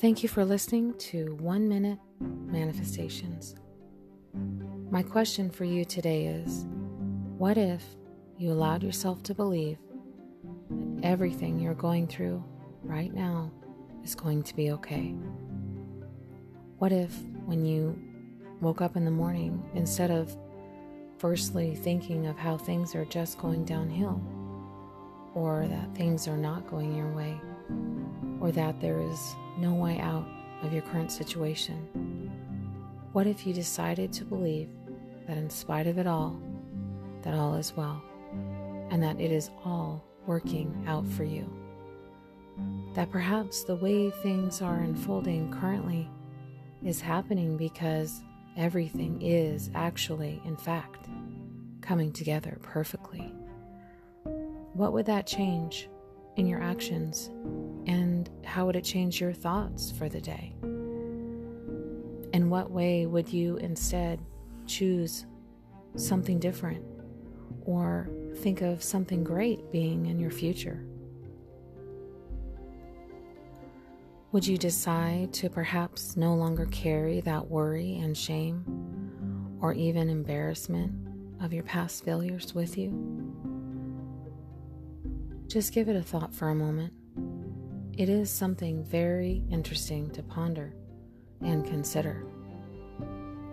Thank you for listening to One Minute Manifestations. My question for you today is What if you allowed yourself to believe that everything you're going through right now is going to be okay? What if, when you woke up in the morning, instead of firstly thinking of how things are just going downhill, or that things are not going your way, or that there is no way out of your current situation? What if you decided to believe that in spite of it all, that all is well, and that it is all working out for you? That perhaps the way things are unfolding currently is happening because everything is actually, in fact, coming together perfectly. What would that change in your actions how would it change your thoughts for the day? In what way would you instead choose something different or think of something great being in your future? Would you decide to perhaps no longer carry that worry and shame or even embarrassment of your past failures with you? Just give it a thought for a moment. It is something very interesting to ponder and consider.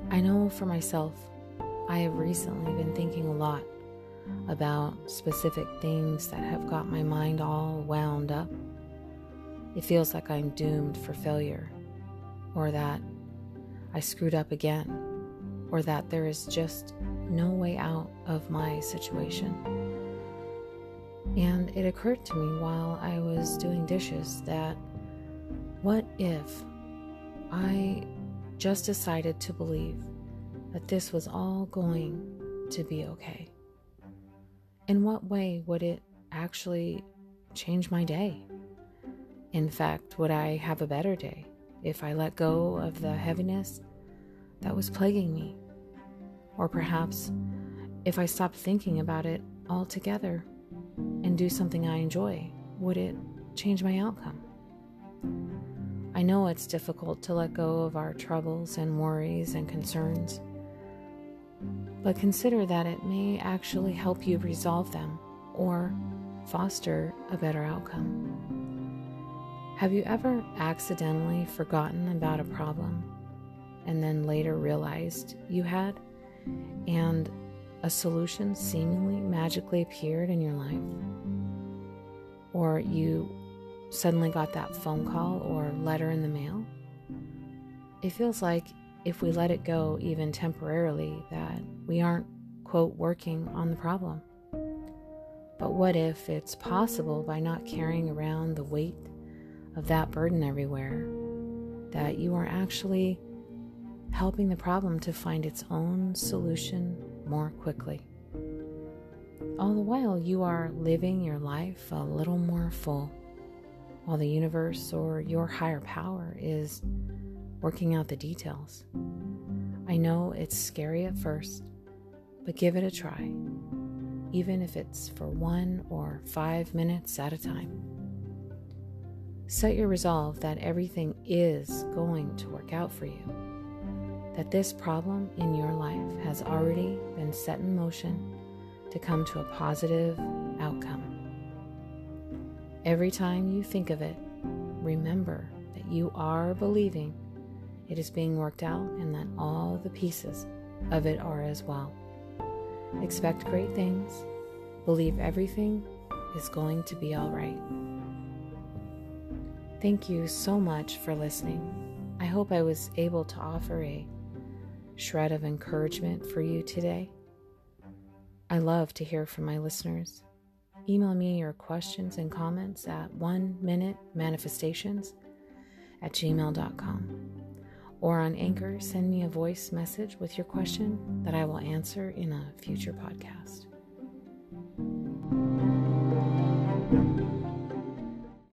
I know for myself, I have recently been thinking a lot about specific things that have got my mind all wound up it feels like I'm doomed for failure, or that I screwed up again, or that there is just no way out of my situation. And it occurred to me while I was doing dishes that what if I just decided to believe that this was all going to be okay? In what way would it actually change my day? In fact, would I have a better day if I let go of the heaviness that was plaguing me? Or perhaps if I stopped thinking about it altogether and do something I enjoy, would it change my outcome? I know it's difficult to let go of our troubles and worries and concerns, but consider that it may actually help you resolve them or foster a better outcome. Have you ever accidentally forgotten about a problem and then later realized you had, and a solution seemingly magically appeared in your life? Or you suddenly got that phone call or letter in the mail? It feels like if we let it go, even temporarily, that we aren't, quote, working on the problem. But what if it's possible by not carrying around the weight of that burden everywhere, that you are actually helping the problem to find its own solution more quickly. All the while, you are living your life a little more full, while the universe or your higher power is working out the details. I know it's scary at first, but give it a try, even if it's for one or five minutes at a time. Set your resolve that everything is going to work out for you, that this problem in your life has already been set in motion to come to a positive outcome. Every time you think of it, remember that you are believing it is being worked out and that all the pieces of it are as well. Expect great things, believe everything is going to be all right. Thank you so much for listening. I hope I was able to offer a shred of encouragement for you today. I love to hear from my listeners. Email me your questions and comments at one minute manifestations at gmail.com. Or on Anchor, send me a voice message with your question that I will answer in a future podcast.